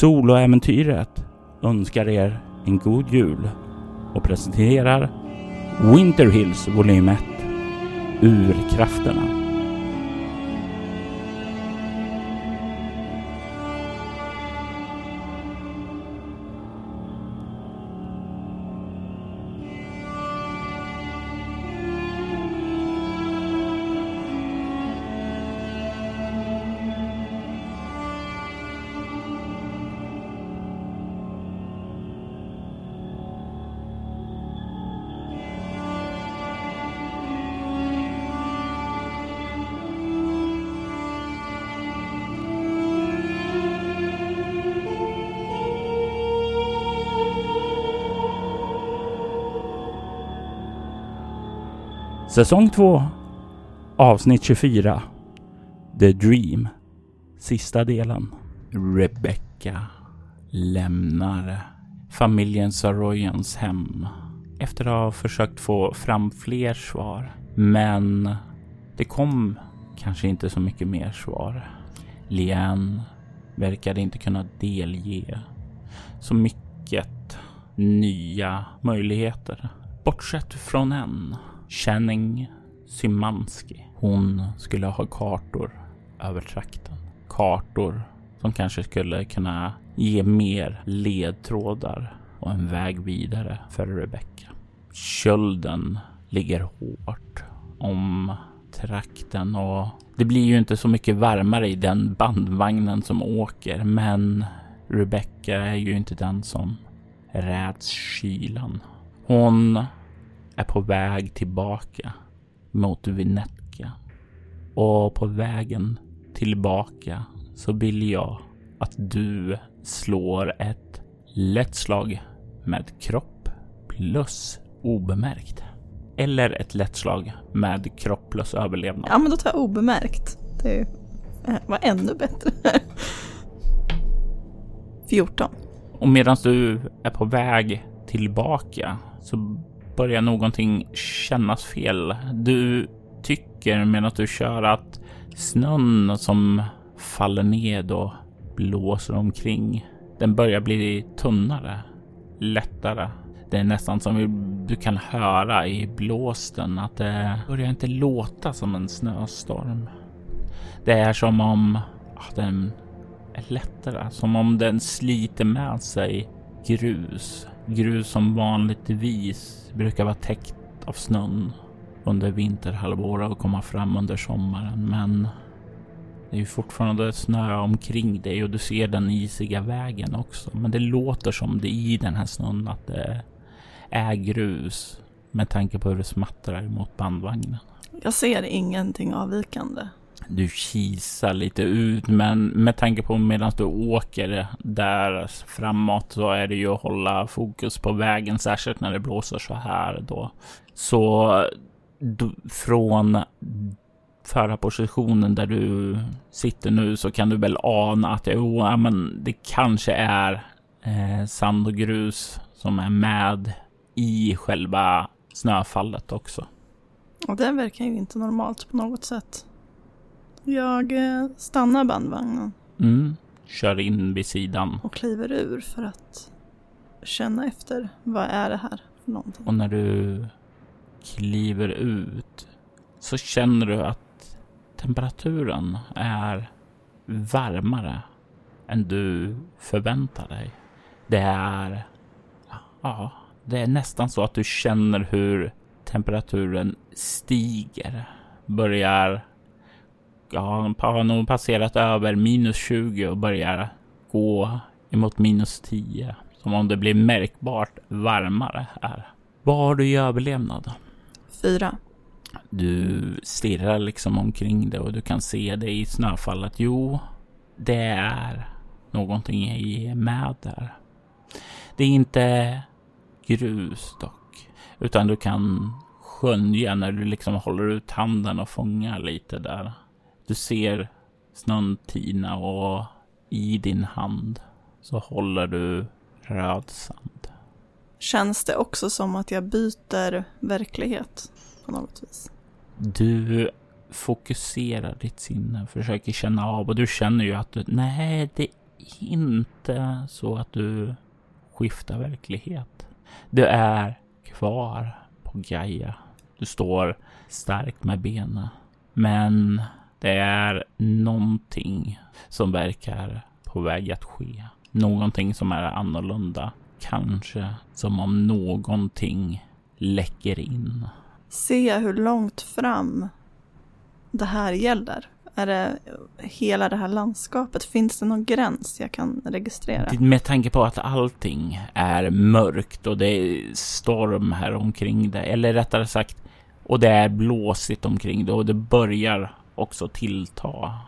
Soloäventyret önskar er en god jul och presenterar Winter Hills volym 1 Urkrafterna. Säsong 2 Avsnitt 24 The Dream Sista delen Rebecca lämnar familjen Saroyans hem efter att ha försökt få fram fler svar. Men det kom kanske inte så mycket mer svar. Lian verkade inte kunna delge så mycket nya möjligheter. Bortsett från en. Channing Szymanski. Hon skulle ha kartor över trakten. Kartor som kanske skulle kunna ge mer ledtrådar och en väg vidare för Rebecca. Kölden ligger hårt om trakten och det blir ju inte så mycket varmare i den bandvagnen som åker, men Rebecca är ju inte den som räds kylan. Hon är på väg tillbaka mot Vinetka. Och på vägen tillbaka så vill jag att du slår ett lätt slag med kropp plus obemärkt. Eller ett lätt slag med kropp plus överlevnad. Ja, men då tar jag obemärkt. Det var ännu bättre. 14. Och medan du är på väg tillbaka så börjar någonting kännas fel. Du tycker medan du kör att snön som faller ned och blåser omkring, den börjar bli tunnare, lättare. Det är nästan som du kan höra i blåsten att det börjar inte låta som en snöstorm. Det är som om den är lättare, som om den sliter med sig grus. Grus som vanligtvis brukar vara täckt av snön under vinterhalvåret och komma fram under sommaren. Men det är ju fortfarande snö omkring dig och du ser den isiga vägen också. Men det låter som det i den här snön att det är grus med tanke på hur det smattrar mot bandvagnen. Jag ser ingenting avvikande. Du kisar lite ut, men med tanke på medan du åker där framåt så är det ju att hålla fokus på vägen, särskilt när det blåser så här då. Så du, från förarpositionen där du sitter nu så kan du väl ana att jo, ja, men det kanske är eh, sand och grus som är med i själva snöfallet också. Och det verkar ju inte normalt på något sätt. Jag eh, stannar bandvagnen. Mm. Kör in vid sidan. Och kliver ur för att känna efter. Vad är det här för någonting? Och när du kliver ut så känner du att temperaturen är varmare än du förväntar dig. Det är... Ja, det är nästan så att du känner hur temperaturen stiger. Börjar ja, har nog passerat över minus 20 och börjar gå emot minus 10. Som om det blir märkbart varmare här. Vad har du i överlevnad? Fyra. Du stirrar liksom omkring det och du kan se det i snöfallet. Jo, det är någonting i med där. Det är inte grus dock, utan du kan skönja när du liksom håller ut handen och fångar lite där du ser snön tina och i din hand så håller du röd sand. Känns det också som att jag byter verklighet på något vis? Du fokuserar ditt sinne, försöker känna av och du känner ju att du, nej, det inte så att du skiftar verklighet. Du är kvar på Gaia. Du står starkt med benen. Men det är någonting som verkar på väg att ske. Någonting som är annorlunda. Kanske som om någonting läcker in. Jag hur långt fram det här gäller? Är det hela det här landskapet? Finns det någon gräns jag kan registrera? Med tanke på att allting är mörkt och det är storm här omkring det, eller rättare sagt, och det är blåsigt omkring det och det börjar också tillta,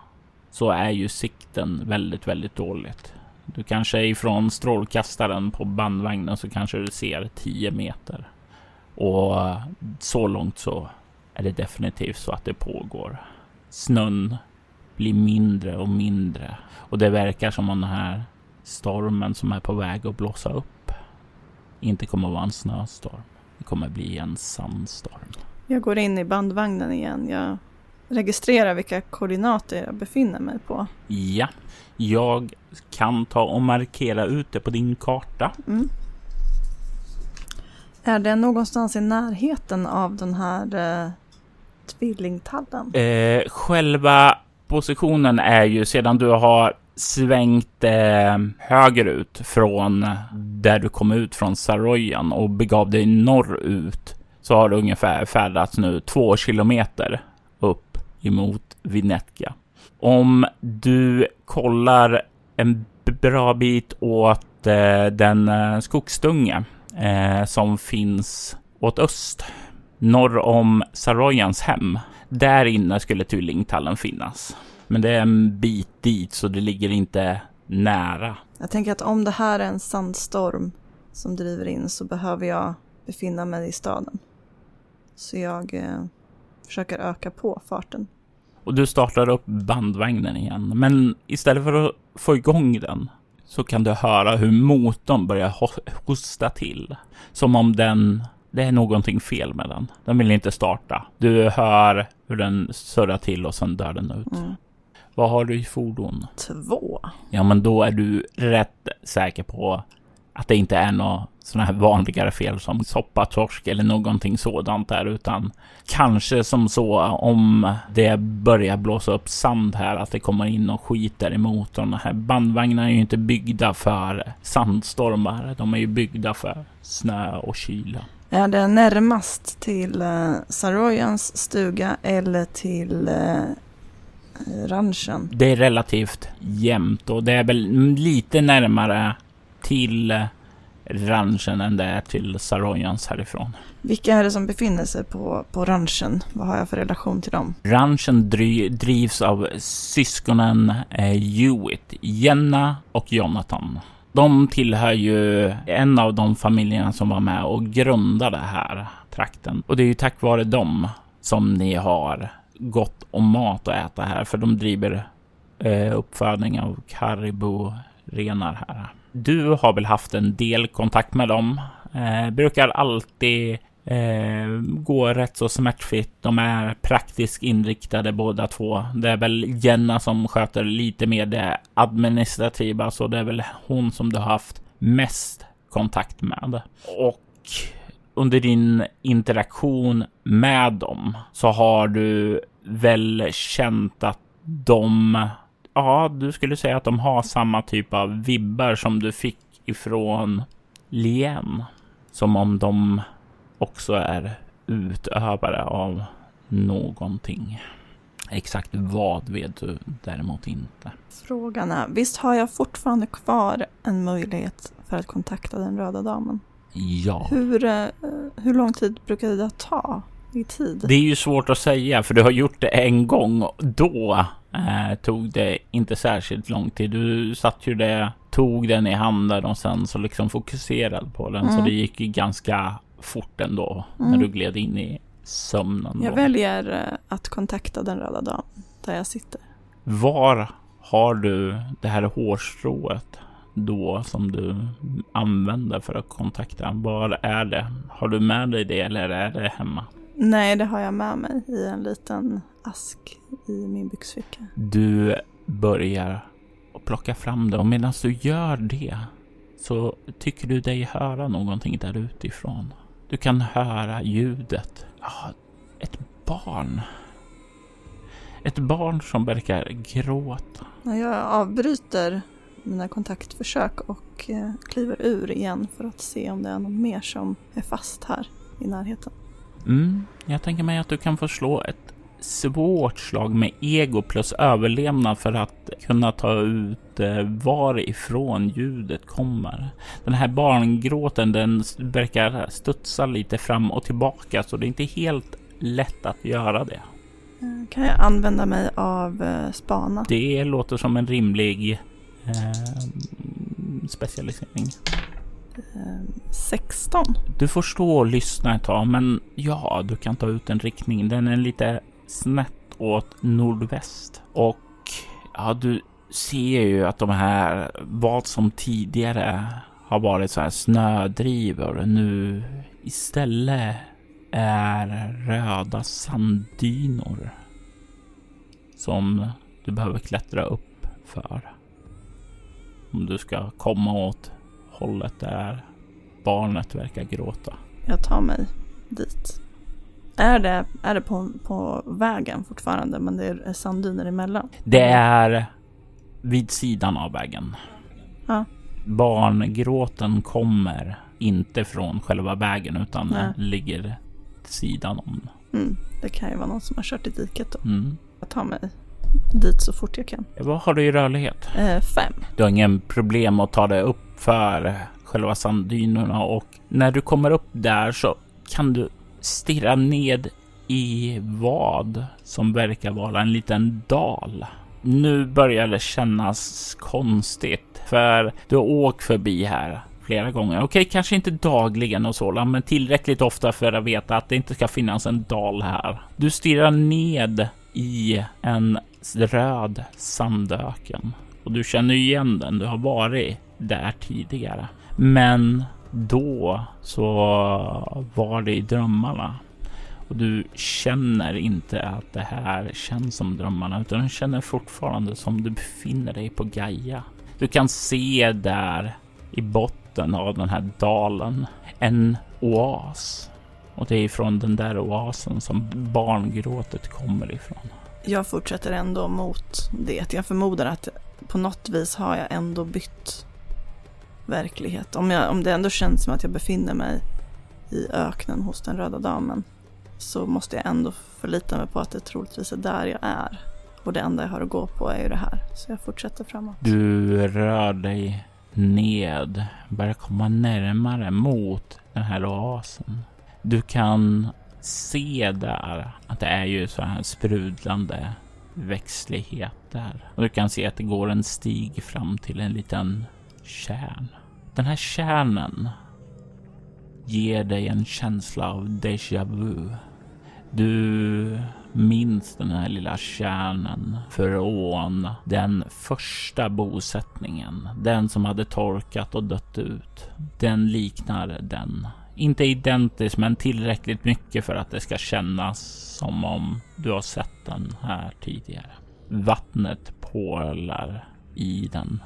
så är ju sikten väldigt, väldigt dåligt. Du kanske ifrån strålkastaren på bandvagnen så kanske du ser 10 meter. Och så långt så är det definitivt så att det pågår. Snön blir mindre och mindre och det verkar som om den här stormen som är på väg att blåsa upp inte kommer att vara en snöstorm. Det kommer att bli en sandstorm. Jag går in i bandvagnen igen. Jag registrerar vilka koordinater jag befinner mig på. Ja, jag kan ta och markera ut det på din karta. Mm. Är det någonstans i närheten av den här eh, tvillingtallen? Eh, själva positionen är ju sedan du har svängt eh, högerut från där du kom ut från Saroyan och begav dig norrut så har du ungefär färdats nu två kilometer emot Vinetka. Om du kollar en bra bit åt eh, den eh, skogsdunge eh, som finns åt öst, norr om Saroyans hem. Där inne skulle tvillingtallen finnas. Men det är en bit dit så det ligger inte nära. Jag tänker att om det här är en sandstorm som driver in så behöver jag befinna mig i staden. Så jag eh, försöker öka på farten. Och du startar upp bandvagnen igen. Men istället för att få igång den så kan du höra hur motorn börjar hosta till. Som om den det är någonting fel med den. Den vill inte starta. Du hör hur den surrar till och sen dör den ut. Mm. Vad har du i fordon? Två. Ja, men då är du rätt säker på att det inte är något sådana här vanligare fel som soppatorsk eller någonting sådant där, utan kanske som så om det börjar blåsa upp sand här, att det kommer in och skiter i motorn. De här bandvagnarna är ju inte byggda för sandstormar. De är ju byggda för snö och kyla. Är det närmast till uh, Saroyans stuga eller till uh, ranchen? Det är relativt jämnt och det är väl lite närmare till ranchen än det är till Saroyans härifrån. Vilka är det som befinner sig på, på ranchen? Vad har jag för relation till dem? Ranchen dri drivs av syskonen eh, Hewitt, Jenna och Jonathan. De tillhör ju en av de familjerna som var med och grundade här trakten. Och det är ju tack vare dem som ni har gott om mat att äta här, för de driver eh, uppfödning av karibu renar här. Du har väl haft en del kontakt med dem. Eh, brukar alltid eh, gå rätt så smärtfritt. De är praktiskt inriktade båda två. Det är väl Jenna som sköter lite mer det administrativa, så det är väl hon som du har haft mest kontakt med. Och under din interaktion med dem så har du väl känt att de ja, du skulle säga att de har samma typ av vibbar som du fick ifrån Lien. Som om de också är utövare av någonting. Exakt vad vet du däremot inte. Frågan är, visst har jag fortfarande kvar en möjlighet för att kontakta den röda damen? Ja. Hur, eh, hur lång tid brukar det ta i tid? Det är ju svårt att säga för du har gjort det en gång. Då eh, tog det inte särskilt lång tid. Du satt ju det, tog den i handen och sen så liksom fokuserade på den. Mm. Så det gick ju ganska fort ändå mm. när du gled in i sömnen. Jag väljer eh, att kontakta den röda damen där jag sitter. Var har du det här hårstrået då som du använder för att kontakta? Var är det? Har du med dig det eller är det hemma? Nej, det har jag med mig i en liten ask i min byxficka. Du börjar och plocka fram det och medan du gör det så tycker du dig höra någonting där utifrån. Du kan höra ljudet. Ja, ett barn. Ett barn som verkar gråta. Jag avbryter mina kontaktförsök och eh, kliver ur igen för att se om det är någon mer som är fast här i närheten. Mm, jag tänker mig att du kan få slå ett svårt slag med ego plus överlevnad för att kunna ta ut eh, varifrån ljudet kommer. Den här barngråten den verkar studsa lite fram och tillbaka så det är inte helt lätt att göra det. Eh, kan jag använda mig av eh, spana? Det låter som en rimlig eh, specialisering. 16. Du får stå och lyssna ett tag, men ja, du kan ta ut en riktning. Den är lite snett åt nordväst och ja, du ser ju att de här vad som tidigare har varit så här snödrivor nu istället är röda sanddynor som du behöver klättra upp för. Om du ska komma åt hållet där barnet verkar gråta. Jag tar mig dit. Är det, är det på, på vägen fortfarande men det är sanddyner emellan? Det är vid sidan av vägen. Ja. Barngråten kommer inte från själva vägen utan Nej. ligger sidan om. Mm, det kan ju vara någon som har kört i diket då. Mm. Jag tar mig dit så fort jag kan. Vad har du i rörlighet? Eh, fem. Du har ingen problem att ta dig upp för själva sanddynerna och när du kommer upp där så kan du stirrar ned i vad som verkar vara en liten dal. Nu börjar det kännas konstigt för du har åkt förbi här flera gånger. Okej, kanske inte dagligen och så, men tillräckligt ofta för att veta att det inte ska finnas en dal här. Du stirrar ned i en röd sandöken och du känner igen den. Du har varit där tidigare, men då så var det i drömmarna och du känner inte att det här känns som drömmarna utan du känner fortfarande som du befinner dig på Gaia. Du kan se där i botten av den här dalen en oas och det är från den där oasen som barngråtet kommer ifrån. Jag fortsätter ändå mot det. Jag förmodar att på något vis har jag ändå bytt verklighet. Om, jag, om det ändå känns som att jag befinner mig i öknen hos den röda damen så måste jag ändå förlita mig på att det troligtvis är där jag är. Och det enda jag har att gå på är ju det här. Så jag fortsätter framåt. Du rör dig ned, börjar komma närmare mot den här oasen. Du kan se där att det är ju så här sprudlande växtlighet där. Och du kan se att det går en stig fram till en liten kärn. Den här kärnen ger dig en känsla av déjà vu. Du minns den här lilla kärnen från den första bosättningen. Den som hade torkat och dött ut. Den liknar den. Inte identiskt men tillräckligt mycket för att det ska kännas som om du har sett den här tidigare. Vattnet porlar i den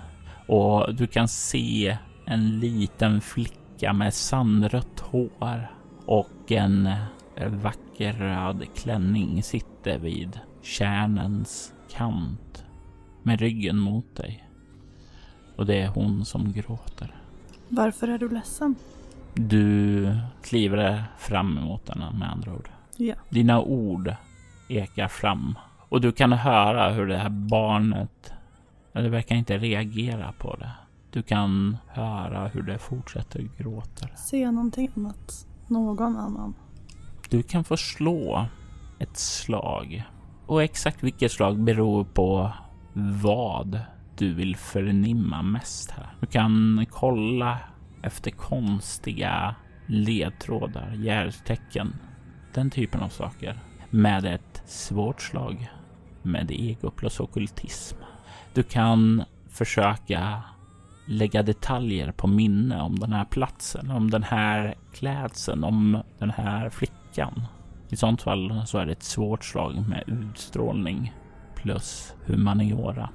och du kan se en liten flicka med sandrött hår och en vacker röd klänning sitter vid kärnens kant med ryggen mot dig. Och det är hon som gråter. Varför är du ledsen? Du kliver fram emot henne med andra ord. Ja. Dina ord ekar fram och du kan höra hur det här barnet men det verkar inte reagera på det. Du kan höra hur det fortsätter gråta. Se någonting annat. Någon annan. Du kan få slå ett slag. Och exakt vilket slag beror på vad du vill förnimma mest här. Du kan kolla efter konstiga ledtrådar, järtecken, den typen av saker. Med ett svårt slag med ego plus okultism. Du kan försöka lägga detaljer på minne om den här platsen, om den här klädseln, om den här flickan. I sånt fall så är det ett svårt slag med utstrålning plus humaniora.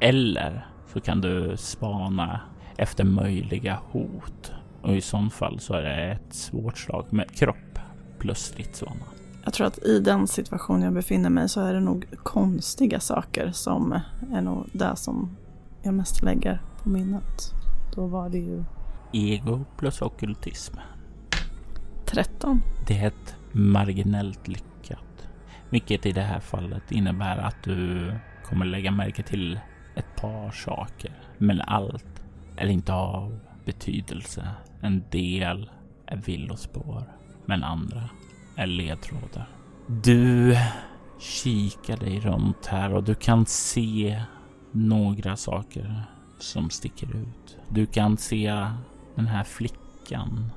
Eller så kan du spana efter möjliga hot. Och i sånt fall så är det ett svårt slag med kropp plus stridsvana. Jag tror att i den situation jag befinner mig så är det nog konstiga saker som är nog det som jag mest lägger på minnet. Då var det ju... Ego plus okultism. 13. Det är ett marginellt lyckat. Vilket i det här fallet innebär att du kommer lägga märke till ett par saker. Men allt är inte av betydelse. En del är villospår, men andra är ledtrådar. Du kikar dig runt här och du kan se några saker som sticker ut. Du kan se den här flickan.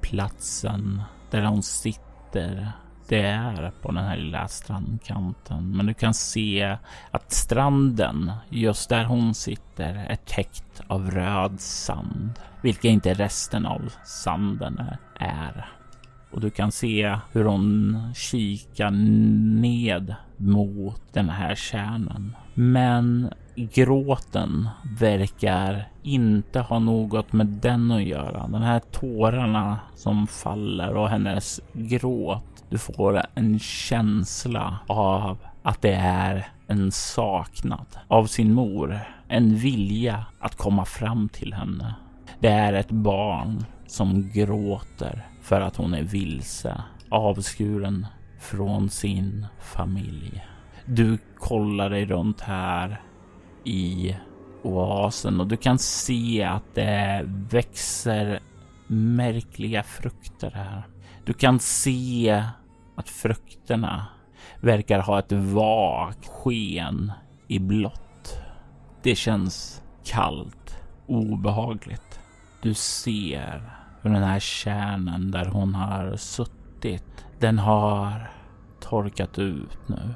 Platsen där hon sitter. Det är på den här lilla strandkanten. Men du kan se att stranden, just där hon sitter, är täckt av röd sand. Vilket inte resten av sanden är. Och du kan se hur hon kikar ned mot den här kärnan. Men gråten verkar inte ha något med den att göra. De här tårarna som faller och hennes gråt. Du får en känsla av att det är en saknad av sin mor. En vilja att komma fram till henne. Det är ett barn som gråter för att hon är vilse, avskuren från sin familj. Du kollar dig runt här i oasen och du kan se att det växer märkliga frukter här. Du kan se att frukterna verkar ha ett vagt sken i blått. Det känns kallt, obehagligt. Du ser hur den här kärnan där hon har suttit, den har torkat ut nu.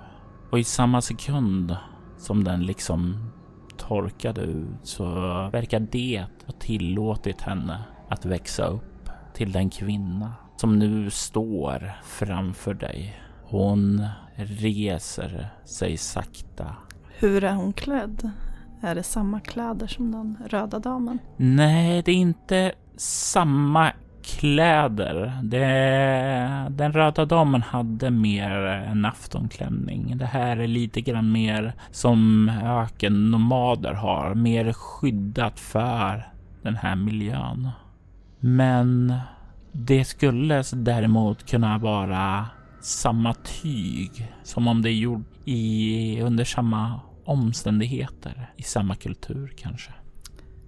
Och i samma sekund som den liksom torkade ut så verkar det ha tillåtit henne att växa upp till den kvinna som nu står framför dig. Hon reser sig sakta. Hur är hon klädd? Är det samma kläder som den röda damen? Nej, det är inte samma kläder. Det, den röda damen hade mer en aftonklänning. Det här är lite grann mer som ökennomader har. Mer skyddat för den här miljön. Men det skulle däremot kunna vara samma tyg som om det är gjort i, under samma omständigheter i samma kultur kanske.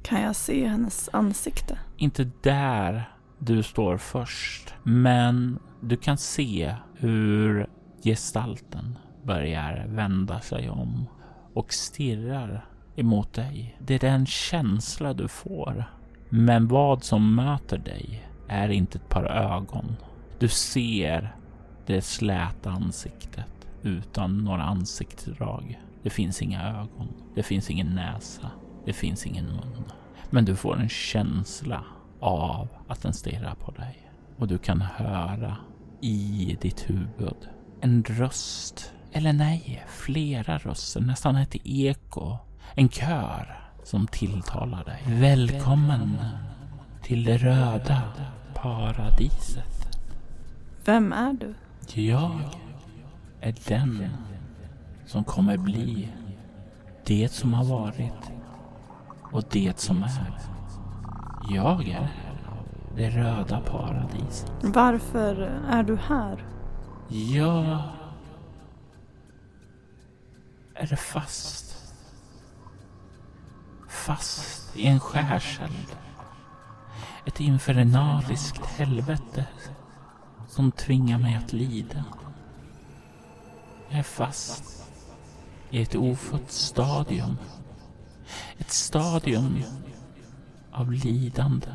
Kan jag se hennes ansikte? Inte där du står först, men du kan se hur gestalten börjar vända sig om och stirrar emot dig. Det är den känsla du får. Men vad som möter dig är inte ett par ögon. Du ser det släta ansiktet utan några ansiktsdrag. Det finns inga ögon. Det finns ingen näsa. Det finns ingen mun. Men du får en känsla av att den stirrar på dig. Och du kan höra i ditt huvud en röst. Eller nej, flera röster. Nästan ett eko. En kör som tilltalar dig. Välkommen till det röda paradiset. Vem är du? Jag är den som kommer bli det som har varit och det som är. Jag är det röda paradiset. Varför är du här? Jag är fast. Fast i en skärseld. Ett infernaliskt helvete som tvingar mig att lida. Jag är fast i ett ofött stadium. Ett stadium av lidande.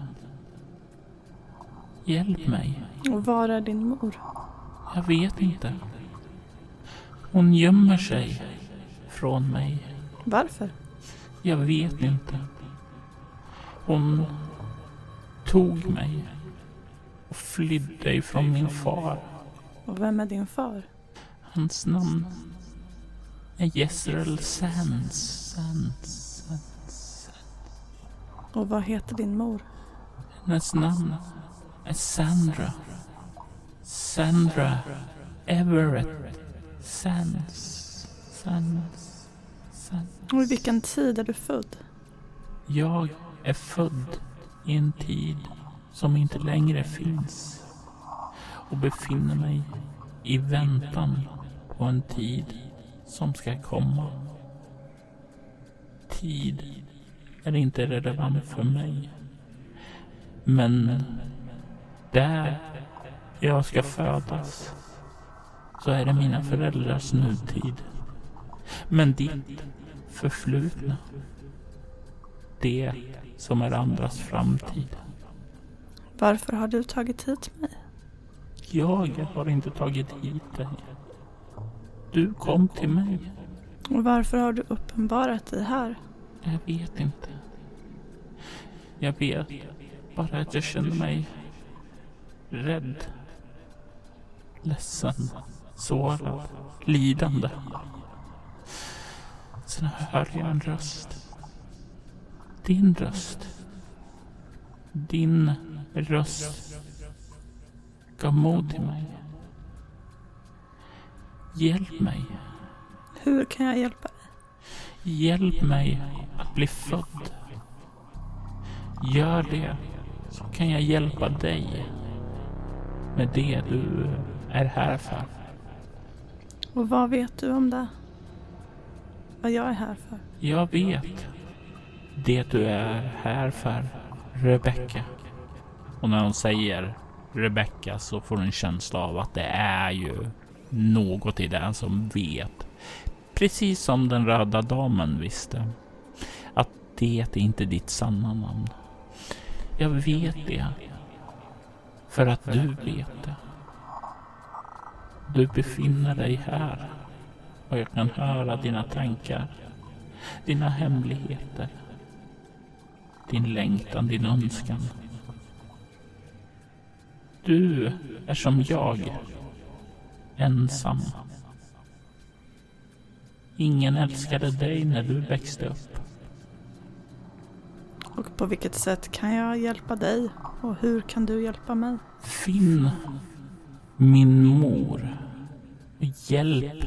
Hjälp mig. Och var är din mor? Jag vet inte. Hon gömmer sig från mig. Varför? Jag vet inte. Hon tog mig och flydde ifrån min far. Och vem är din far? Hans namn är Jezreel Sands. Sands. Och vad heter din mor? Hennes namn är Sandra. Sandra Everett Sands. Sands. Sands. Och i vilken tid är du född? Jag är född i en tid som inte längre finns och befinner mig i väntan på en tid som ska komma. Tid är inte relevant för mig. Men där jag ska födas så är det mina föräldrars nutid. Men ditt förflutna, det som är andras framtid. Varför har du tagit hit mig? Jag har inte tagit hit dig. Du kom till mig. Och varför har du uppenbarat dig här? Jag vet inte. Jag vet bara att jag känner mig rädd, ledsen, sårad, lidande. Sen hör jag en röst. Din röst. Din röst gav mod till mig. Hjälp mig. Hur kan jag hjälpa dig? Hjälp mig att bli född. Gör det så kan jag hjälpa dig med det du är här för. Och vad vet du om det? Vad jag är här för? Jag vet det du är här för, Rebecca. Och när hon säger Rebecca så får du en känsla av att det är ju något i den som vet. Precis som den röda damen visste. Att det är inte ditt sanna namn. Jag vet det. För att du vet det. Du befinner dig här. Och jag kan höra dina tankar. Dina hemligheter. Din längtan, din önskan. Du är som jag. Ensam. Ingen älskade dig när du växte upp. Och på vilket sätt kan jag hjälpa dig? Och hur kan du hjälpa mig? Finn min mor och hjälp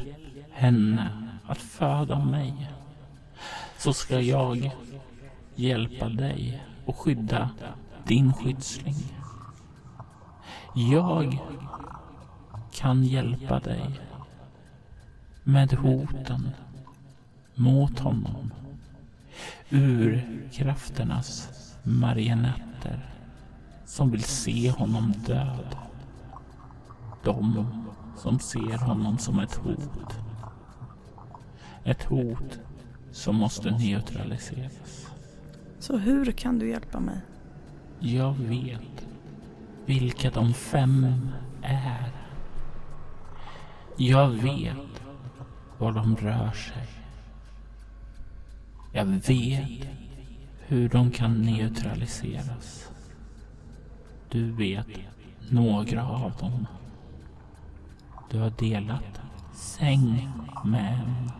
henne att föda mig. Så ska jag hjälpa dig och skydda din skyddsling. Jag kan hjälpa dig med hoten mot honom. Urkrafternas marionetter som vill se honom död. De som ser honom som ett hot. Ett hot som måste neutraliseras. Så hur kan du hjälpa mig? Jag vet vilka de fem är. Jag vet var de rör sig. Jag vet hur de kan neutraliseras. Du vet några av dem. Du har delat säng med en.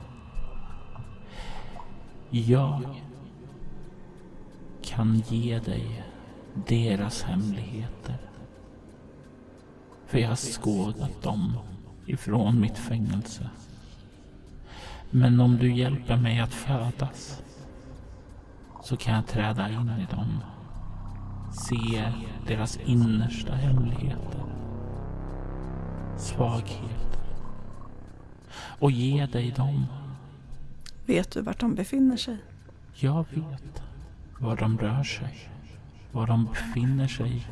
Jag kan ge dig deras hemligheter. För jag har skådat dem ifrån mitt fängelse. Men om du hjälper mig att födas så kan jag träda in i dem. Se deras innersta hemligheter. Svaghet. Och ge dig dem. Vet du vart de befinner sig? Jag vet var de rör sig. Var de befinner sig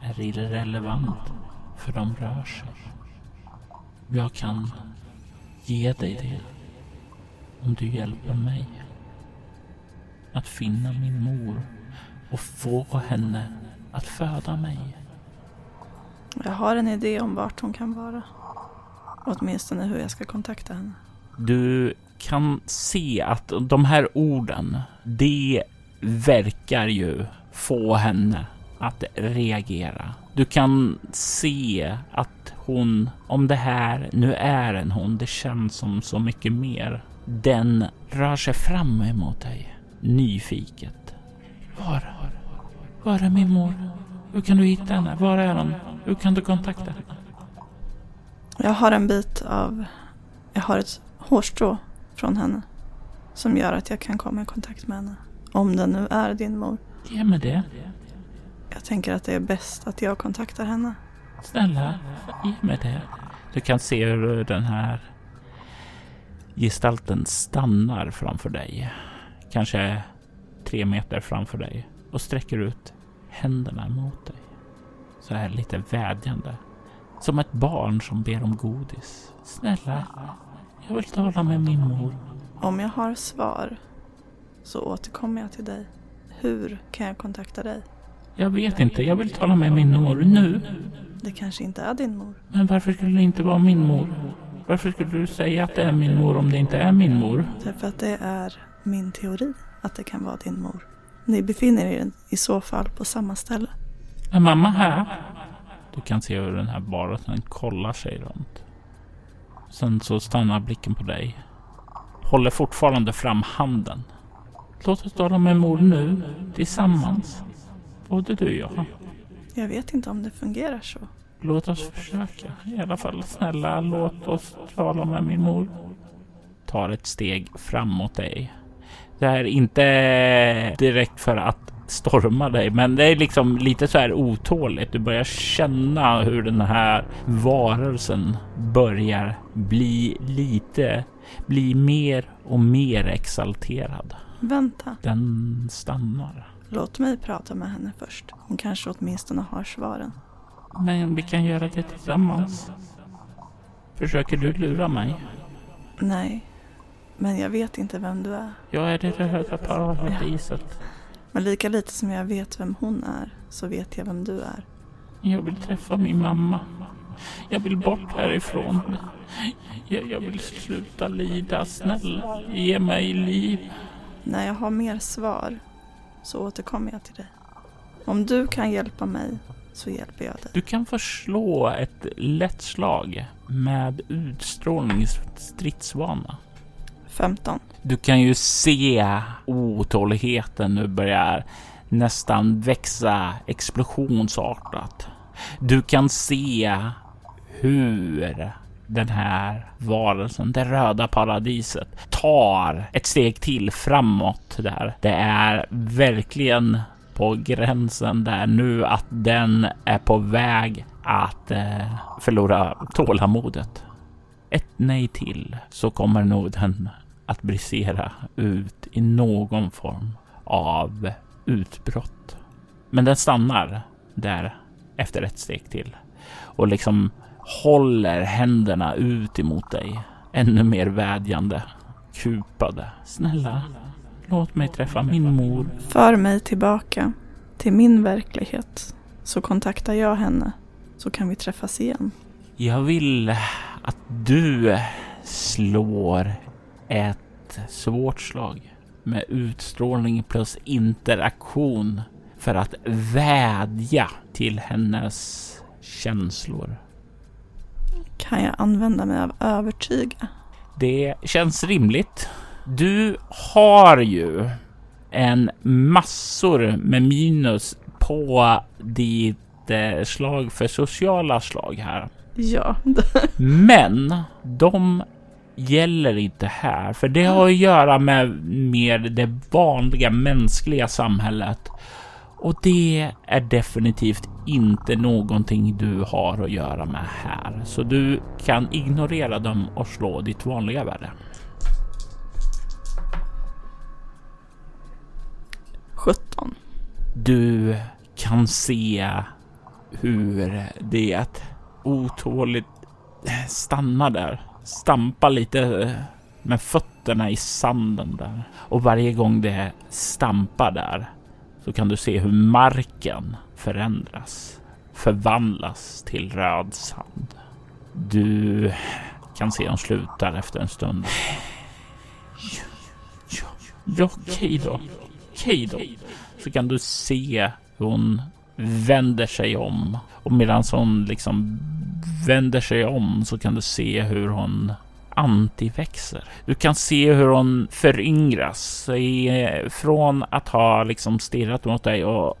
är irrelevant för de rör sig. Jag kan ge dig det om du hjälper mig att finna min mor och få henne att föda mig. Jag har en idé om vart hon kan vara. Åtminstone hur jag ska kontakta henne. Du kan se att de här orden, det verkar ju få henne att reagera. Du kan se att hon, om det här nu är en hon, det känns som så mycket mer. Den rör sig fram emot dig, nyfiket. Var Var är min mor? Hur kan du hitta henne? Var är hon? Hur kan du kontakta henne? Jag har en bit av... Jag har ett hårstrå från henne. Som gör att jag kan komma i kontakt med henne. Om den nu är din mor. Ge mig det. Jag tänker att det är bäst att jag kontaktar henne. Snälla, ge mig det. Du kan se hur den här gestalten stannar framför dig. Kanske tre meter framför dig och sträcker ut händerna mot dig. Så här lite vädjande. Som ett barn som ber om godis. Snälla, jag vill tala med min mor. Om jag har svar så återkommer jag till dig. Hur kan jag kontakta dig? Jag vet inte, jag vill tala med min mor nu. Det kanske inte är din mor. Men varför skulle det inte vara min mor? Varför skulle du säga att det är min mor om det inte är min mor? Därför att det är min teori att det kan vara din mor. Ni befinner er i så fall på samma ställe. Är mamma här? Du kan se hur den här varelsen kollar sig runt. Sen så stannar blicken på dig. Håller fortfarande fram handen. Låt oss tala med mor nu, tillsammans. Både du och jag. Jag vet inte om det fungerar så. Låt oss försöka. I alla fall snälla, låt oss tala med min mor. Tar ett steg framåt dig. Det är inte direkt för att storma dig, men det är liksom lite så här otåligt. Du börjar känna hur den här varelsen börjar bli lite, bli mer och mer exalterad. Vänta. Den stannar. Låt mig prata med henne först. Hon kanske åtminstone har svaren. Men vi kan göra det tillsammans. Försöker du lura mig? Nej, men jag vet inte vem du är. Jag är det röda paradiset. Men lika lite som jag vet vem hon är, så vet jag vem du är. Jag vill träffa min mamma. Jag vill bort härifrån. Jag, jag vill sluta lida. Snälla, ge mig liv. När jag har mer svar så återkommer jag till dig. Om du kan hjälpa mig så hjälper jag dig. Du kan förslå ett lätt slag med utstrålning stridsvana. 15. Du kan ju se otåligheten nu börjar nästan växa explosionsartat. Du kan se hur den här varelsen, det röda paradiset, tar ett steg till framåt där. Det är verkligen på gränsen där nu att den är på väg att eh, förlora tålamodet. Ett nej till så kommer nog den att brisera ut i någon form av utbrott. Men den stannar där efter ett steg till och liksom håller händerna ut emot dig. Ännu mer vädjande, kupade. Snälla, låt mig träffa min mor. För mig tillbaka till min verklighet så kontaktar jag henne så kan vi träffas igen. Jag vill att du slår ett svårt slag med utstrålning plus interaktion för att vädja till hennes känslor. Kan jag använda mig av övertyga? Det känns rimligt. Du har ju en massor med minus på ditt eh, slag för sociala slag här. Ja. Men de gäller inte här, för det har att göra med mer det vanliga mänskliga samhället. Och det är definitivt inte någonting du har att göra med här, så du kan ignorera dem och slå ditt vanliga värde. 17. Du kan se hur det otåligt stannar där. Stampar lite med fötterna i sanden där. Och varje gång det stampar där så kan du se hur marken förändras. Förvandlas till röd sand. Du kan se dem slutar efter en stund. Ja, okej då. Kado då. Så kan du se hur hon vänder sig om och medan hon liksom vänder sig om så kan du se hur hon antiväxer. Du kan se hur hon föryngras från att ha liksom stirrat mot dig och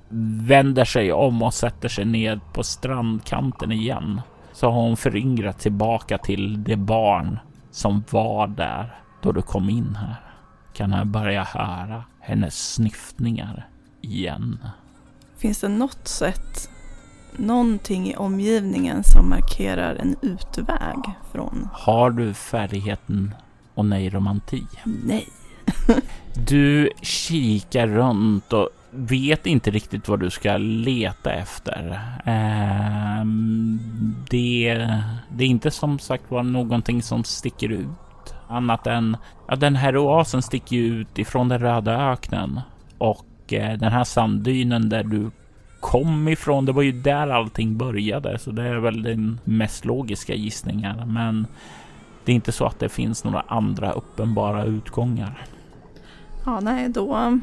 vänder sig om och sätter sig ned på strandkanten igen. Så har hon föryngrat tillbaka till det barn som var där då du kom in här. Kan jag börja höra hennes snyftningar igen. Finns det något sätt någonting i omgivningen som markerar en utväg från... Har du färdigheten och nej romanti? Nej. du kikar runt och vet inte riktigt vad du ska leta efter. Um, det, det är inte som sagt var någonting som sticker ut annat än att den här oasen sticker ut ifrån den röda öknen och eh, den här sanddynen där du kom ifrån. Det var ju där allting började, så det är väl den mest logiska gissningen. Men det är inte så att det finns några andra uppenbara utgångar. Ja, nej, då,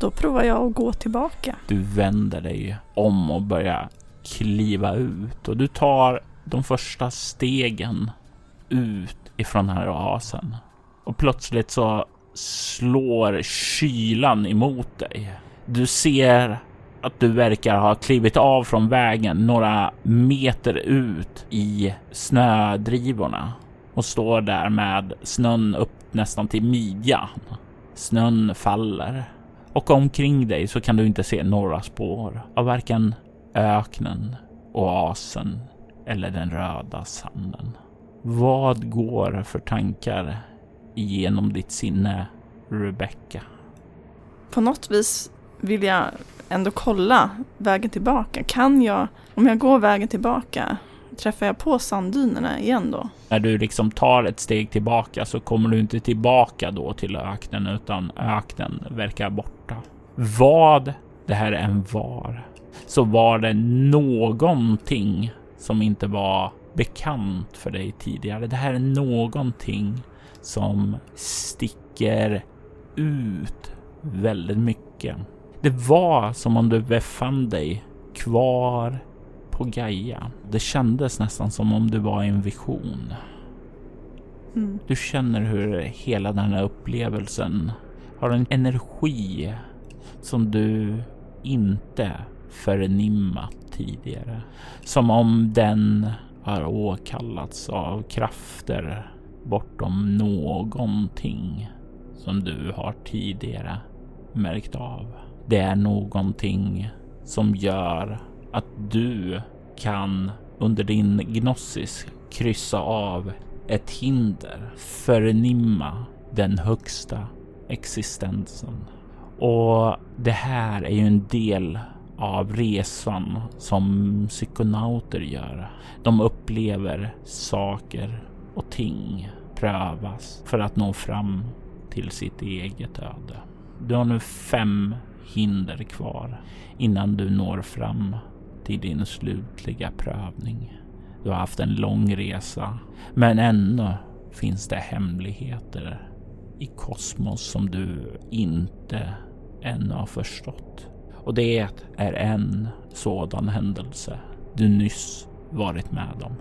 då provar jag att gå tillbaka. Du vänder dig om och börjar kliva ut och du tar de första stegen ut ifrån den här oasen. Och plötsligt så slår kylan emot dig. Du ser att du verkar ha klivit av från vägen några meter ut i snödrivorna och står där med snön upp nästan till midjan. Snön faller och omkring dig så kan du inte se några spår av varken öknen, oasen eller den röda sanden. Vad går för tankar genom ditt sinne, Rebecca? På något vis vill jag ändå kolla vägen tillbaka. Kan jag, om jag går vägen tillbaka, träffar jag på sanddynerna igen då? När du liksom tar ett steg tillbaka så kommer du inte tillbaka då till öknen utan öknen verkar borta. Vad det här än var så var det någonting som inte var bekant för dig tidigare. Det här är någonting som sticker ut väldigt mycket. Det var som om du befann dig kvar på Gaia. Det kändes nästan som om du var i en vision. Mm. Du känner hur hela den här upplevelsen har en energi som du inte förnimmat tidigare. Som om den har åkallats av krafter bortom någonting som du har tidigare märkt av. Det är någonting som gör att du kan under din gnosis kryssa av ett hinder, förnimma den högsta existensen. Och det här är ju en del av resan som psykonauter gör. De upplever saker och ting prövas för att nå fram till sitt eget öde. Du har nu fem hinder kvar innan du når fram till din slutliga prövning. Du har haft en lång resa, men ännu finns det hemligheter i kosmos som du inte ännu har förstått. Och det är en sådan händelse du nyss varit med om.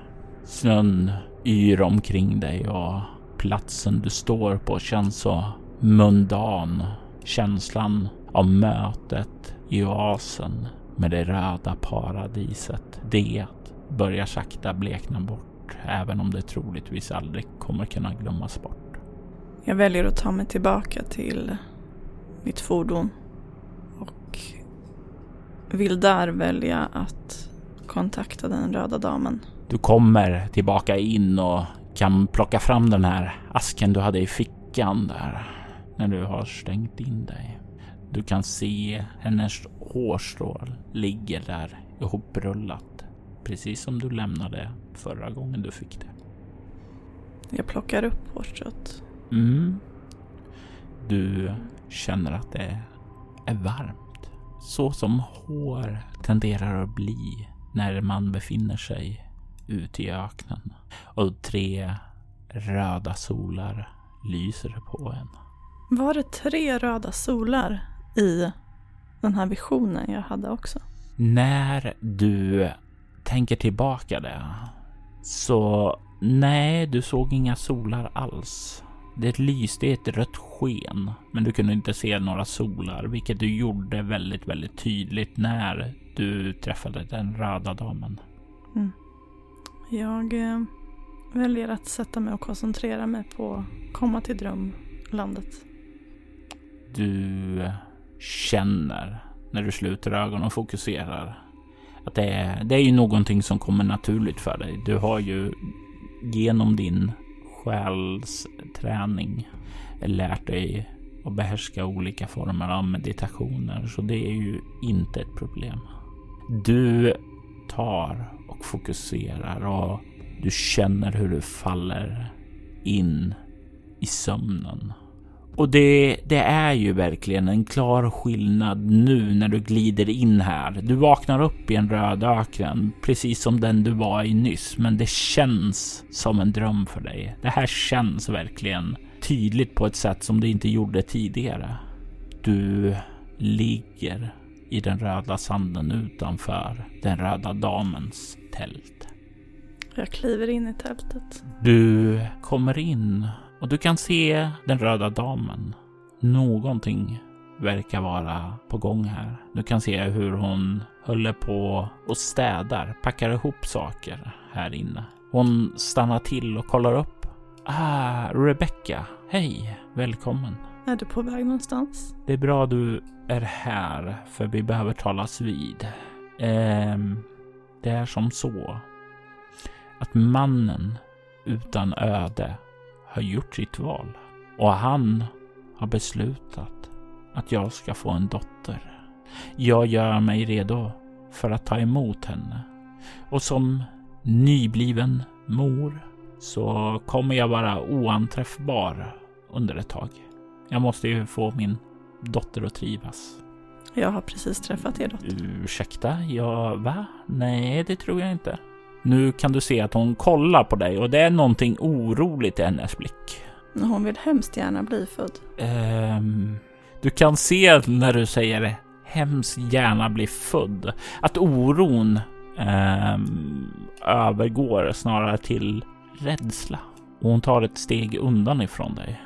Snön yr omkring dig och platsen du står på känns så mundan. Känslan av mötet i oasen med det röda paradiset. Det börjar sakta blekna bort, även om det troligtvis aldrig kommer kunna glömmas bort. Jag väljer att ta mig tillbaka till mitt fordon och vill där välja att kontakta den röda damen. Du kommer tillbaka in och kan plocka fram den här asken du hade i fickan där när du har stängt in dig. Du kan se hennes hårstrå ligger där ihoprullat. Precis som du lämnade förra gången du fick det. Jag plockar upp hårstrået. Mm. Du känner att det är varmt. Så som hår tenderar att bli när man befinner sig ute i öknen. Och tre röda solar lyser på en. Var det tre röda solar i den här visionen jag hade också. När du tänker tillbaka det så Nej, du såg inga solar alls. Det lyste i ett rött sken, men du kunde inte se några solar, vilket du gjorde väldigt, väldigt tydligt när du träffade den röda damen. Mm. Jag eh, väljer att sätta mig och koncentrera mig på att komma till drömlandet. Du känner när du sluter ögonen och fokuserar att det är, det är ju någonting som kommer naturligt för dig. Du har ju genom din själsträning lärt dig att behärska olika former av meditationer, så det är ju inte ett problem. Du tar och fokuserar och du känner hur du faller in i sömnen. Och det, det är ju verkligen en klar skillnad nu när du glider in här. Du vaknar upp i en röd öken, precis som den du var i nyss, men det känns som en dröm för dig. Det här känns verkligen tydligt på ett sätt som det inte gjorde tidigare. Du ligger i den röda sanden utanför den röda damens tält. Jag kliver in i tältet. Du kommer in och du kan se den röda damen. Någonting verkar vara på gång här. Du kan se hur hon håller på och städar, packar ihop saker här inne. Hon stannar till och kollar upp. Ah, Rebecca. Hej, välkommen. Är du på väg någonstans? Det är bra du är här, för vi behöver talas vid. Ehm, det är som så att mannen utan öde har gjort sitt val och han har beslutat att jag ska få en dotter. Jag gör mig redo för att ta emot henne och som nybliven mor så kommer jag vara oanträffbar under ett tag. Jag måste ju få min dotter att trivas. Jag har precis träffat er dotter. Ursäkta? Ja, va? Nej, det tror jag inte. Nu kan du se att hon kollar på dig och det är någonting oroligt i hennes blick. Hon vill hemskt gärna bli född. Um, du kan se när du säger hemskt gärna bli född, att oron um, övergår snarare till rädsla. Och hon tar ett steg undan ifrån dig.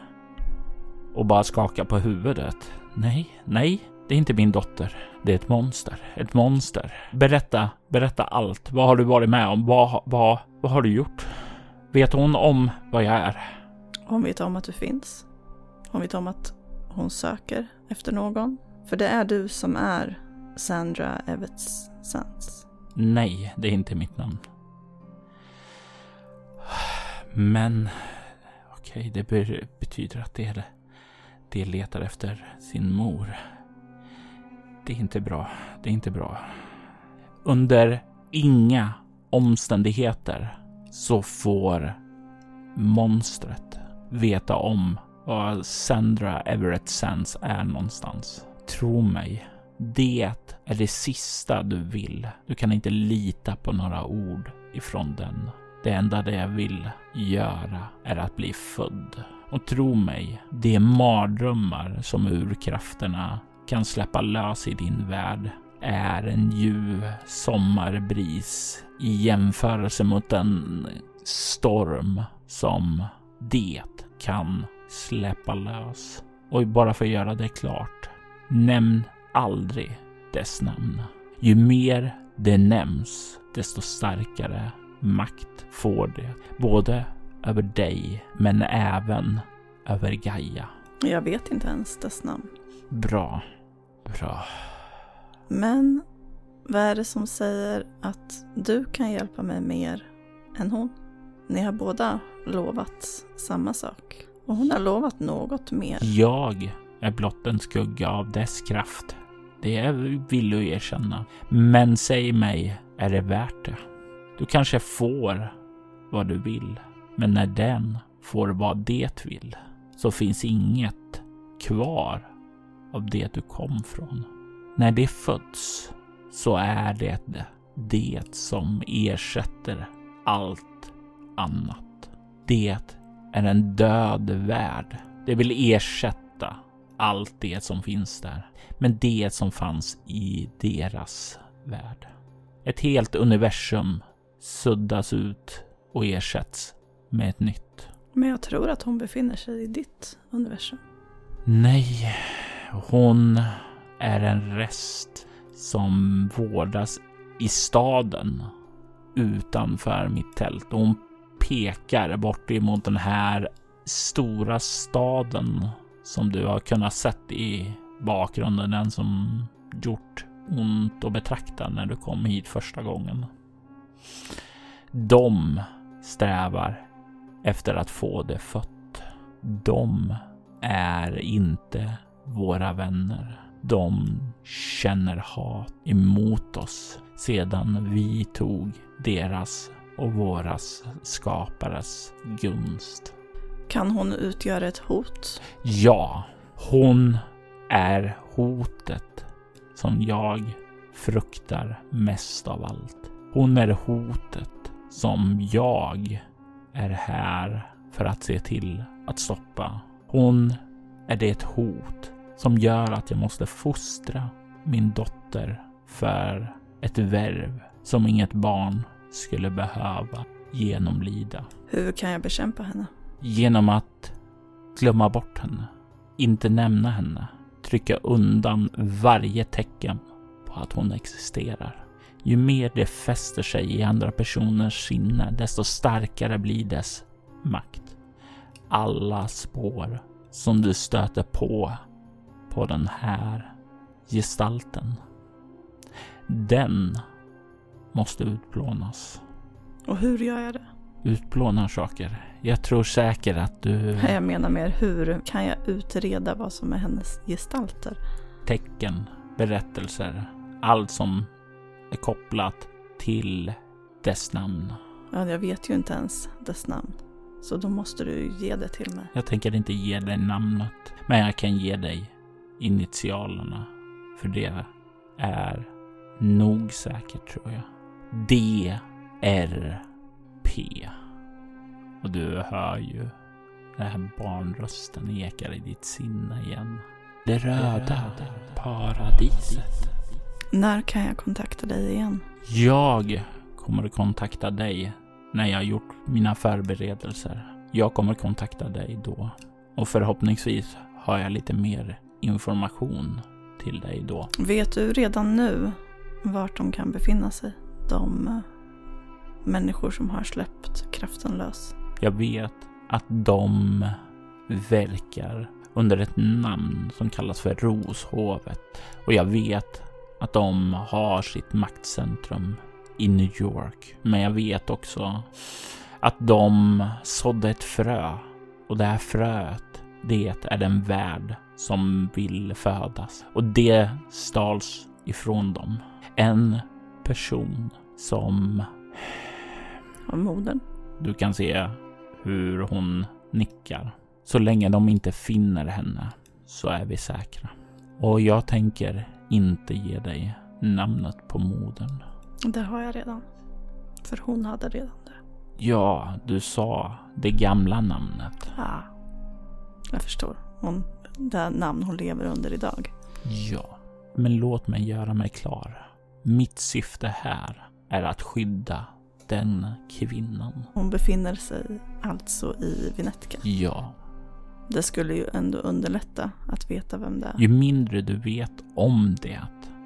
Och bara skakar på huvudet. Nej, nej, det är inte min dotter. Det är ett monster. Ett monster. Berätta, berätta allt. Vad har du varit med om? Vad, vad, vad har du gjort? Vet hon om vad jag är? Hon vet om att du finns. Hon vet om att hon söker efter någon. För det är du som är Sandra Evets Sands. Nej, det är inte mitt namn. Men okej, okay, det betyder att det är det. Det letar efter sin mor. Det är inte bra. Det är inte bra. Under inga omständigheter så får monstret veta om var Sandra Everett Sands är någonstans. Tro mig, det är det sista du vill. Du kan inte lita på några ord ifrån den. Det enda det jag vill göra är att bli född. Och tro mig, det är mardrömmar som urkrafterna kan släppa lös i din värld är en ljuv sommarbris i jämförelse mot den storm som det kan släppa lös. Och bara för att göra det klart, nämn aldrig dess namn. Ju mer det nämns, desto starkare makt får det. Både över dig, men även över Gaia. Jag vet inte ens dess namn. Bra. Bra. Men vad är det som säger att du kan hjälpa mig mer än hon? Ni har båda lovat samma sak. Och hon har lovat något mer. Jag är blott en skugga av dess kraft. Det vill du erkänna. Men säg mig, är det värt det? Du kanske får vad du vill. Men när den får vad det vill så finns inget kvar av det du kom från. När det föds så är det det som ersätter allt annat. Det är en död värld. Det vill ersätta allt det som finns där. Men det som fanns i deras värld. Ett helt universum suddas ut och ersätts med ett nytt. Men jag tror att hon befinner sig i ditt universum. Nej, hon är en rest som vårdas i staden utanför mitt tält. Och hon pekar bort emot den här stora staden som du har kunnat sett i bakgrunden. Den som gjort ont att betrakta när du kom hit första gången. De strävar efter att få det fött. De är inte våra vänner. De känner hat emot oss sedan vi tog deras och våras skapares gunst. Kan hon utgöra ett hot? Ja, hon är hotet som jag fruktar mest av allt. Hon är hotet som jag är här för att se till att stoppa. Hon är det hot som gör att jag måste fostra min dotter för ett värv som inget barn skulle behöva genomlida. Hur kan jag bekämpa henne? Genom att glömma bort henne, inte nämna henne, trycka undan varje tecken på att hon existerar. Ju mer det fäster sig i andra personers sinne, desto starkare blir dess makt. Alla spår som du stöter på på den här gestalten. Den måste utplånas. Och hur gör jag det? Utplånar saker. Jag tror säkert att du... Jag menar mer hur kan jag utreda vad som är hennes gestalter? Tecken, berättelser, allt som är kopplat till dess namn. Ja, jag vet ju inte ens dess namn. Så då måste du ge det till mig. Jag tänker inte ge dig namnet, men jag kan ge dig initialerna. För det är nog säkert tror jag. D-R-P. Och du hör ju den här barnrösten ekar i ditt sinne igen. Det röda paradiset. När kan jag kontakta dig igen? Jag kommer att kontakta dig när jag gjort mina förberedelser. Jag kommer kontakta dig då. Och förhoppningsvis har jag lite mer information till dig då. Vet du redan nu vart de kan befinna sig? De eh, människor som har släppt kraften lös. Jag vet att de verkar under ett namn som kallas för Roshovet. Och jag vet att de har sitt maktcentrum i New York. Men jag vet också att de sådde ett frö och det här fröet, det är den värld som vill födas och det stals ifrån dem. En person som... Av modern? Du kan se hur hon nickar. Så länge de inte finner henne så är vi säkra. Och jag tänker inte ge dig namnet på modern. Det har jag redan. För hon hade redan det. Ja, du sa det gamla namnet. Ja, jag förstår. Hon, det namn hon lever under idag. Ja, men låt mig göra mig klar. Mitt syfte här är att skydda den kvinnan. Hon befinner sig alltså i Vinetka. Ja. Det skulle ju ändå underlätta att veta vem det är. Ju mindre du vet om det,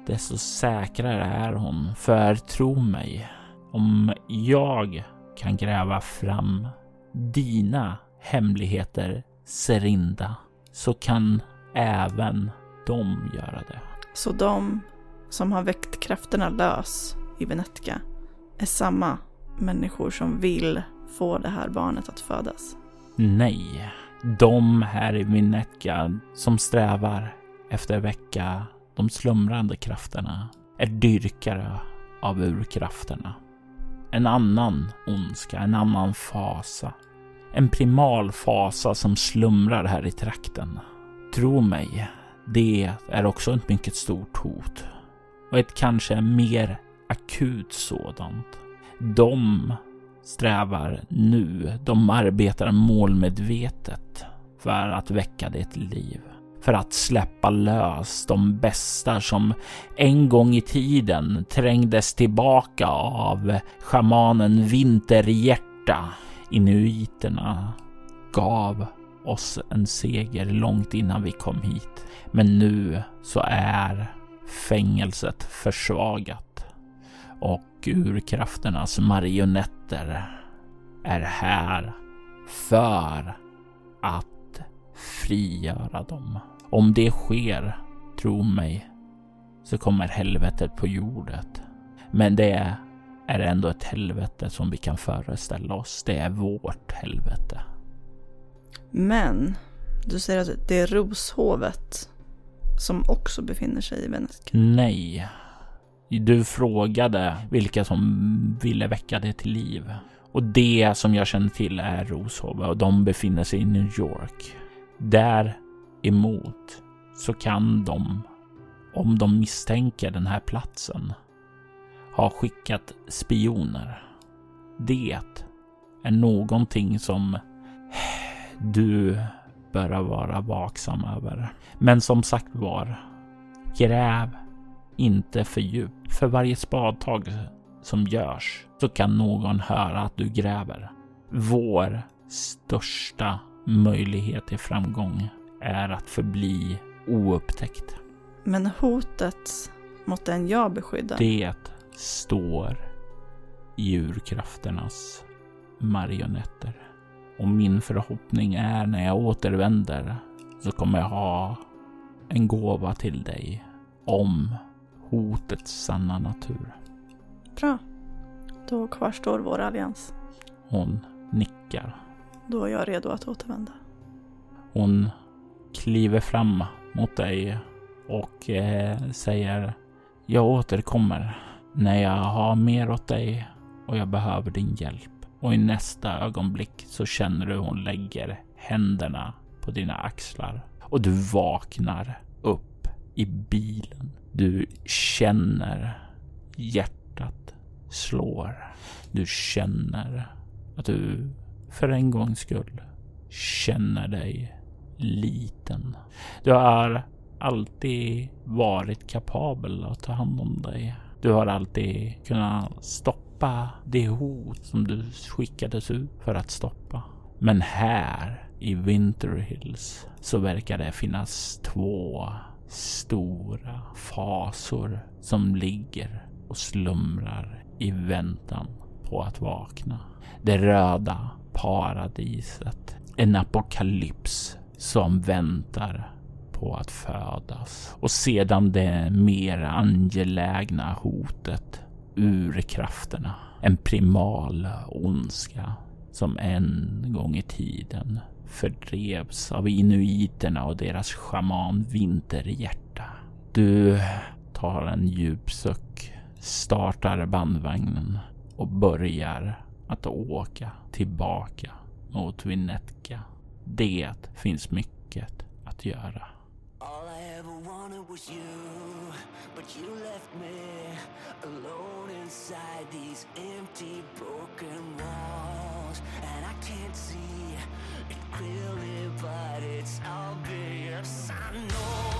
desto säkrare är hon. För tro mig, om jag kan gräva fram dina hemligheter, Serinda, så kan även de göra det. Så de som har väckt krafterna lös i Venetka är samma människor som vill få det här barnet att födas? Nej, de här i Venetka som strävar efter att väcka de slumrande krafterna är dyrkare av urkrafterna. En annan ondska, en annan fasa. En primal fasa som slumrar här i trakten. Tro mig, det är också ett mycket stort hot. Och ett kanske mer akut sådant. De strävar nu, de arbetar målmedvetet för att väcka det till liv. För att släppa lös de bästa som en gång i tiden trängdes tillbaka av schamanen Vinterhjärta Inuiterna gav oss en seger långt innan vi kom hit. Men nu så är fängelset försvagat och urkrafternas marionetter är här för att frigöra dem. Om det sker, tro mig, så kommer helvetet på jordet. Men det är ändå ett helvete som vi kan föreställa oss. Det är vårt helvete. Men du säger att det är Roshovet som också befinner sig i Venesk? Nej. Du frågade vilka som ville väcka det till liv. Och det som jag känner till är Roshov och de befinner sig i New York. Däremot så kan de, om de misstänker den här platsen, ha skickat spioner. Det är någonting som du bör vara vaksam över. Men som sagt var, gräv inte för djupt. För varje spadtag som görs så kan någon höra att du gräver. Vår största möjlighet till framgång är att förbli oupptäckt. Men hotet mot den jag beskyddar? Det står i urkrafternas marionetter. Och min förhoppning är när jag återvänder så kommer jag ha en gåva till dig om hotets sanna natur. Bra. Då kvarstår vår allians. Hon nickar. Då är jag redo att återvända. Hon kliver fram mot dig och eh, säger Jag återkommer när jag har mer åt dig och jag behöver din hjälp. Och i nästa ögonblick så känner du hur hon lägger händerna på dina axlar och du vaknar upp i bilen. Du känner hjärtat slår. Du känner att du för en gångs skull känner dig liten. Du har alltid varit kapabel att ta hand om dig. Du har alltid kunnat stoppa det hot som du skickades ut för att stoppa. Men här i Winter Hills så verkar det finnas två stora fasor som ligger och slumrar i väntan på att vakna. Det röda paradiset. En apokalyps som väntar på att födas. Och sedan det mer angelägna hotet urkrafterna. En primal ondska som en gång i tiden fördrevs av inuiterna och deras schaman Vinterhjärta. Du tar en djup suck, startar bandvagnen och börjar att åka tillbaka mot Vinetka. Det finns mycket att göra. Was you, but you left me alone inside these empty broken walls. And I can't see it clearly, but it's obvious. I know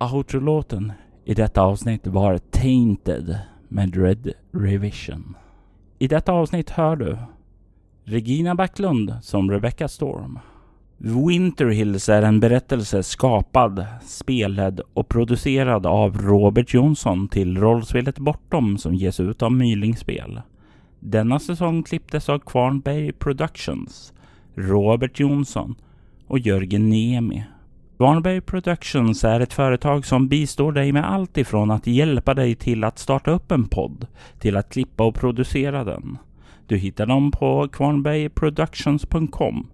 Outro-låten i detta avsnitt var Tainted med Red Revision. I detta avsnitt hör du Regina Backlund som Rebecca Storm. Winter Hills är en berättelse skapad, spelad och producerad av Robert Jonsson till rollspelet Bortom som ges ut av Mylingspel. Denna säsong klipptes av Kvarnberg Productions, Robert Jonsson och Jörgen Niemi. Kvarnberg Productions är ett företag som bistår dig med allt ifrån att hjälpa dig till att starta upp en podd till att klippa och producera den. Du hittar dem på kvarnbergproductions.com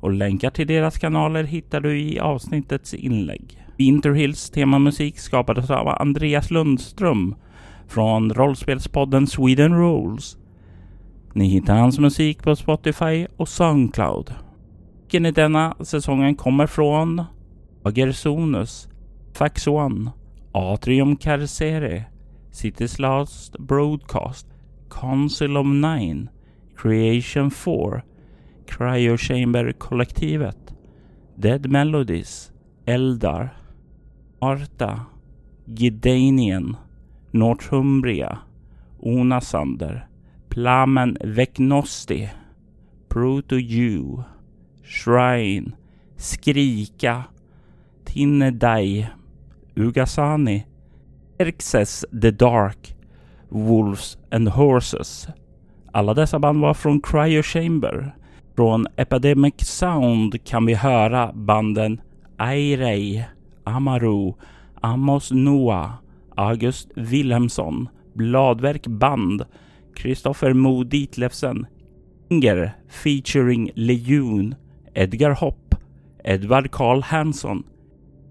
och länkar till deras kanaler hittar du i avsnittets inlägg. Winterhills temamusik skapades av Andreas Lundström från rollspelspodden Sweden Rules. Ni hittar hans musik på Spotify och Soundcloud. Musiken i denna säsongen kommer från Agersonus, Fax One, Atrium Carcere, City's Last Broadcast, Council of Nine, Creation 4, Cryo Chamber-kollektivet, Dead Melodies, Eldar, Arta, Gidanien, Northumbria, Onasander, Plamen Vecnosti, Proto-Jew, Shrine, Skrika, Hinedai, Ugasani, Erxes the Dark, Wolves and Horses. Alla dessa band var från Cryo Chamber. Från Epidemic Sound kan vi höra banden Airei, Amaru, Amos Noah, August Wilhelmsson, Bladverk Band, Kristoffer Mo Ditlevsen, Inger featuring Lejon, Edgar Hopp, Edvard Karl Hansson,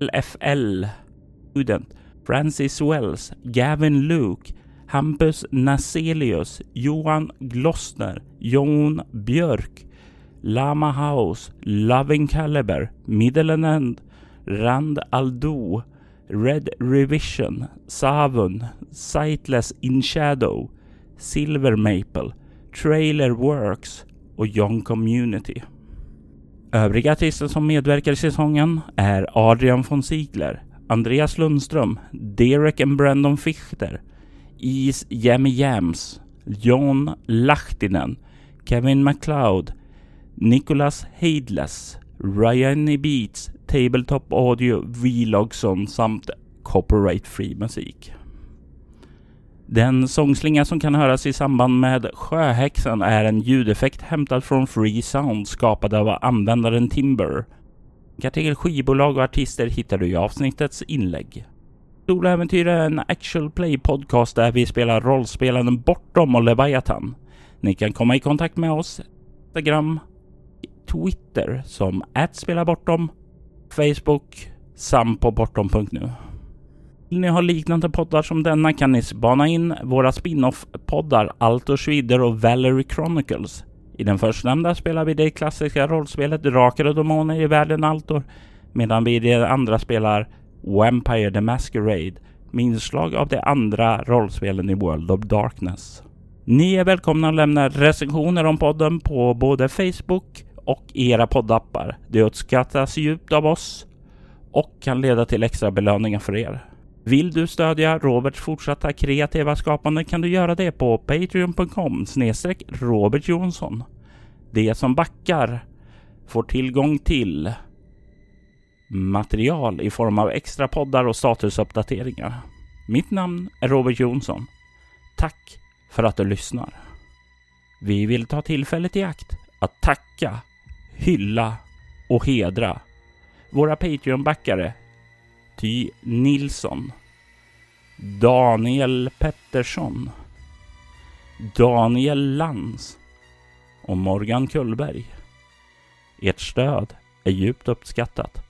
LFL, Student, Francis Wells, Gavin Luke, Hampus Naselius, Johan Glossner, Jon Björk, Lama House, Loving Caliber, Middle and End, Rand Aldo, Red Revision, Savun, Sightless in Shadow, Silver Maple, Trailer Works och Young Community. Övriga artister som medverkar i säsongen är Adrian von Ziegler, Andreas Lundström, Derek and Brandon Fichter, Is Jammy Jams, John Lahtinen, Kevin MacLeod, Nicholas Heidless, Ryan e. Beats, Tabletop Audio, Vlogson samt Copyright Free musik. Den sångslinga som kan höras i samband med Sjöhäxan är en ljudeffekt hämtad från Free Sound skapad av användaren Timber. Kartegel skivbolag och artister hittar du i avsnittets inlägg. Soläventyr är en actual play podcast där vi spelar rollspelen Bortom och Leviathan. Ni kan komma i kontakt med oss Instagram, Twitter som @spelabortom, Facebook samt på bortom.nu. Vill ni ha liknande poddar som denna kan ni spana in våra spin-off-poddar Altor Schwider och Valerie Chronicles. I den förstnämnda spelar vi det klassiska rollspelet Drakar och Demoner i världen Altor, medan vi i det andra spelar Vampire the Masquerade med inslag av de andra rollspelen i World of Darkness. Ni är välkomna att lämna recensioner om podden på både Facebook och era poddappar. Det uppskattas djupt av oss och kan leda till extra belöningar för er. Vill du stödja Roberts fortsatta kreativa skapande kan du göra det på patreon.com snedstreck Robert Jonsson. De som backar får tillgång till material i form av extra poddar och statusuppdateringar. Mitt namn är Robert Jonsson. Tack för att du lyssnar. Vi vill ta tillfället i akt att tacka, hylla och hedra våra Patreon-backare Ty Nilsson, Daniel Pettersson, Daniel Lands och Morgan Kullberg. Ert stöd är djupt uppskattat.